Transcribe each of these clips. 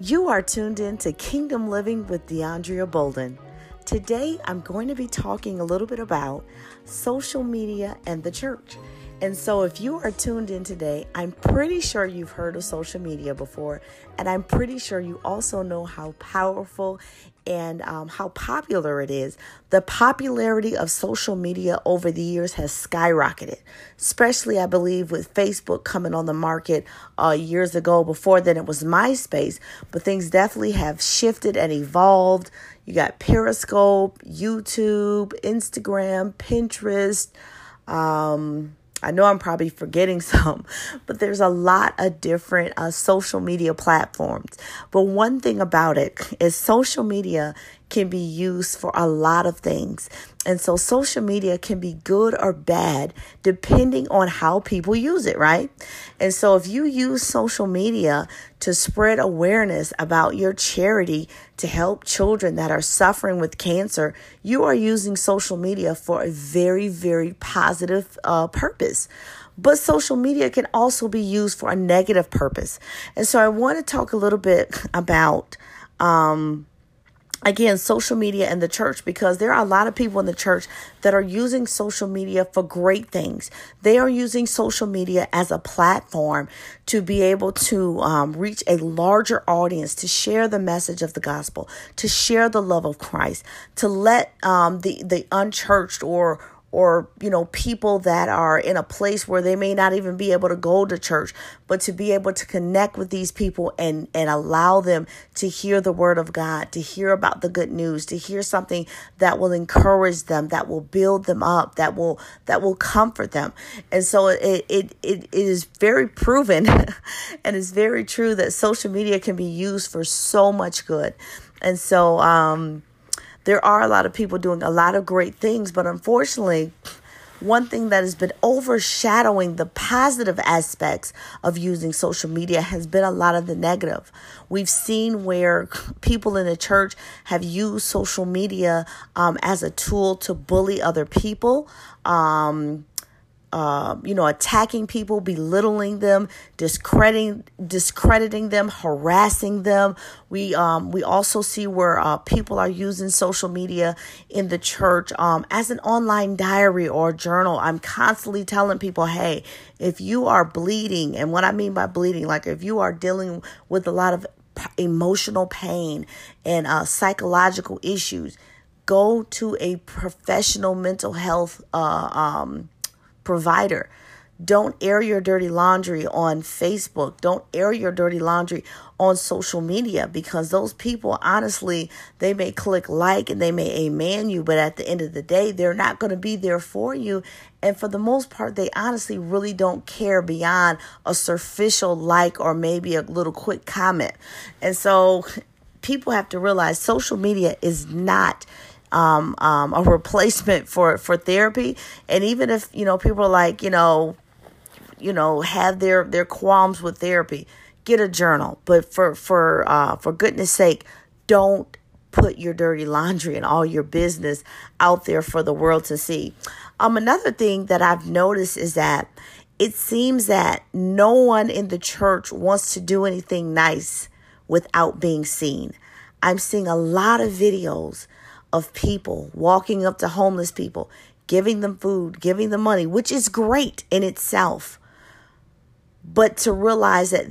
You are tuned in to Kingdom Living with DeAndrea Bolden. Today, I'm going to be talking a little bit about social media and the church. And so, if you are tuned in today, I'm pretty sure you've heard of social media before, and I'm pretty sure you also know how powerful and um, how popular it is. The popularity of social media over the years has skyrocketed, especially, I believe, with Facebook coming on the market uh, years ago. Before then, it was MySpace, but things definitely have shifted and evolved. You got Periscope, YouTube, Instagram, Pinterest. Um, I know I'm probably forgetting some, but there's a lot of different uh, social media platforms. But one thing about it is social media can be used for a lot of things. And so social media can be good or bad depending on how people use it, right? And so if you use social media to spread awareness about your charity to help children that are suffering with cancer, you are using social media for a very, very positive uh, purpose. But social media can also be used for a negative purpose. And so I want to talk a little bit about um, again social media and the church because there are a lot of people in the church that are using social media for great things. They are using social media as a platform to be able to um, reach a larger audience to share the message of the gospel to share the love of christ to let um, the the unchurched or or you know people that are in a place where they may not even be able to go to church but to be able to connect with these people and and allow them to hear the word of God to hear about the good news to hear something that will encourage them that will build them up that will that will comfort them. And so it it it, it is very proven and it's very true that social media can be used for so much good. And so um there are a lot of people doing a lot of great things, but unfortunately, one thing that has been overshadowing the positive aspects of using social media has been a lot of the negative. We've seen where people in the church have used social media um, as a tool to bully other people. Um, uh, you know, attacking people, belittling them, discrediting discrediting them, harassing them. We um, we also see where uh, people are using social media in the church um, as an online diary or journal. I'm constantly telling people, hey, if you are bleeding, and what I mean by bleeding, like if you are dealing with a lot of emotional pain and uh, psychological issues, go to a professional mental health. Uh, um, provider. Don't air your dirty laundry on Facebook. Don't air your dirty laundry on social media because those people, honestly, they may click like and they may amen you, but at the end of the day, they're not going to be there for you. And for the most part, they honestly really don't care beyond a superficial like or maybe a little quick comment. And so people have to realize social media is not um, um, a replacement for for therapy. And even if you know people are like you know, you know, have their their qualms with therapy, get a journal. But for for uh, for goodness sake, don't put your dirty laundry and all your business out there for the world to see. Um, another thing that I've noticed is that it seems that no one in the church wants to do anything nice without being seen. I'm seeing a lot of videos of people walking up to homeless people, giving them food, giving them money, which is great in itself. But to realize that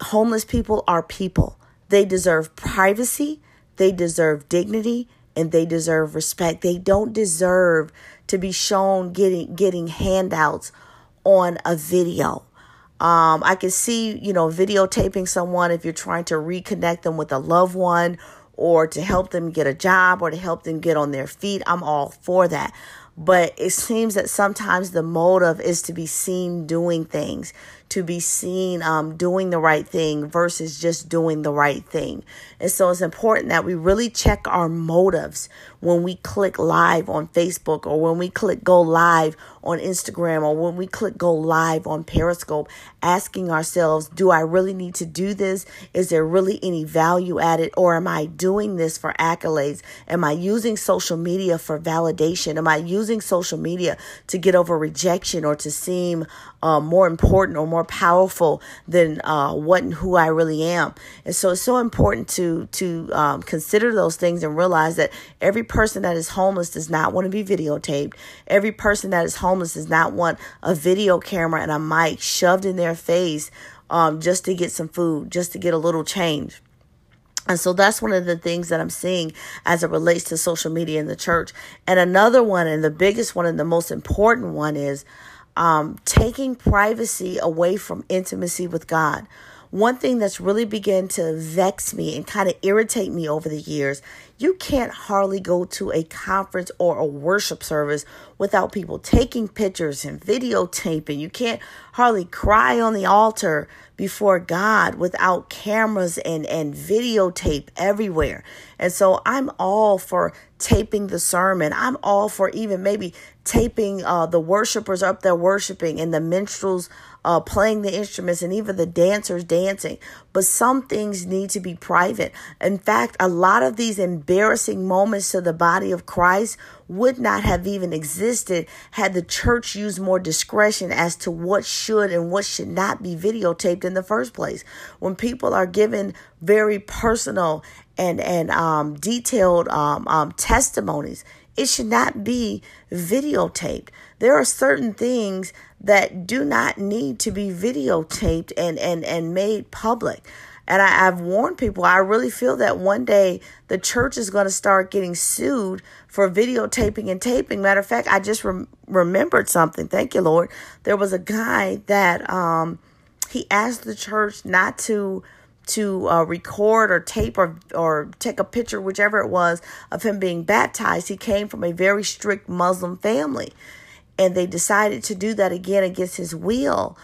homeless people are people, they deserve privacy, they deserve dignity, and they deserve respect. They don't deserve to be shown getting getting handouts on a video. Um, I can see, you know, videotaping someone if you're trying to reconnect them with a loved one or to help them get a job or to help them get on their feet. I'm all for that. But it seems that sometimes the motive is to be seen doing things, to be seen um, doing the right thing versus just doing the right thing. And so it's important that we really check our motives when we click live on Facebook or when we click go live on Instagram or when we click go live on Periscope, asking ourselves, do I really need to do this? Is there really any value added? Or am I doing this for accolades? Am I using social media for validation? Am I using social media to get over rejection or to seem uh, more important or more more powerful than uh, what and who I really am. And so it's so important to to um, consider those things and realize that every person that is homeless does not want to be videotaped. Every person that is homeless does not want a video camera and a mic shoved in their face um, just to get some food, just to get a little change. And so that's one of the things that I'm seeing as it relates to social media in the church. And another one, and the biggest one, and the most important one is um, taking privacy away from intimacy with God. One thing that's really begun to vex me and kind of irritate me over the years you can't hardly go to a conference or a worship service without people taking pictures and videotaping. You can't hardly cry on the altar before God without cameras and, and videotape everywhere. And so I'm all for taping the sermon. I'm all for even maybe taping uh, the worshipers up there worshiping and the minstrels uh, playing the instruments and even the dancers dancing. But some things need to be private. In fact, a lot of these embarrassing moments to the body of Christ would not have even existed had the church used more discretion as to what should and what should not be videotaped in the first place. When people are given very personal and and um, detailed um, um, testimonies, it should not be videotaped. There are certain things that do not need to be videotaped and, and, and made public. And I, have warned people, I really feel that one day the church is going to start getting sued for videotaping and taping. Matter of fact, I just rem- remembered something. Thank you, Lord. There was a guy that um, he asked the church not to to uh, record or tape or or take a picture, whichever it was, of him being baptized. He came from a very strict Muslim family, and they decided to do that again against his will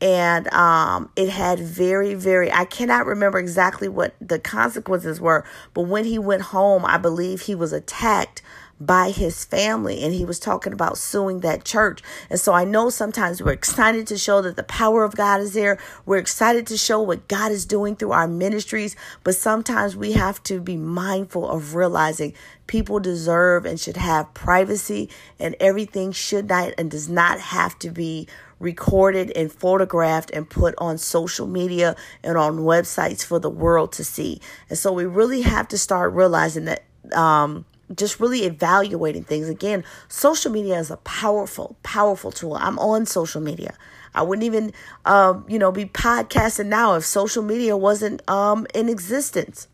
and um, it had very very i cannot remember exactly what the consequences were but when he went home i believe he was attacked by his family and he was talking about suing that church and so i know sometimes we're excited to show that the power of god is there we're excited to show what god is doing through our ministries but sometimes we have to be mindful of realizing people deserve and should have privacy and everything should not and does not have to be recorded and photographed and put on social media and on websites for the world to see. And so we really have to start realizing that um, just really evaluating things. Again, social media is a powerful, powerful tool. I'm on social media. I wouldn't even, um, you know, be podcasting now if social media wasn't um, in existence.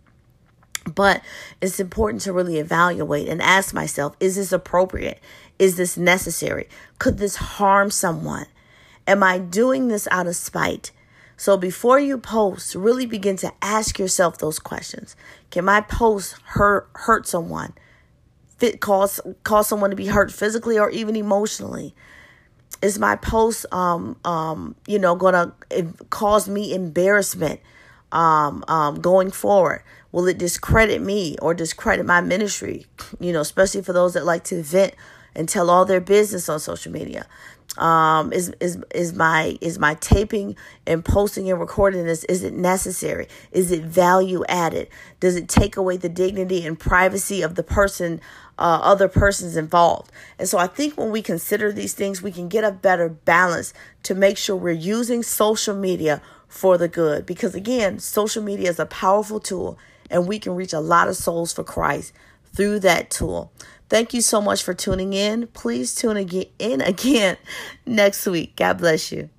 But it's important to really evaluate and ask myself is this appropriate? Is this necessary? Could this harm someone? Am I doing this out of spite? So before you post, really begin to ask yourself those questions. Can my post hurt hurt someone? Fit cause cause someone to be hurt physically or even emotionally? Is my post um um you know gonna cause me embarrassment um um going forward? Will it discredit me or discredit my ministry? You know, especially for those that like to vent and tell all their business on social media um is is is my is my taping and posting and recording this is it necessary is it value added does it take away the dignity and privacy of the person uh, other persons involved and so i think when we consider these things we can get a better balance to make sure we're using social media for the good because again social media is a powerful tool and we can reach a lot of souls for christ through that tool Thank you so much for tuning in. Please tune in again next week. God bless you.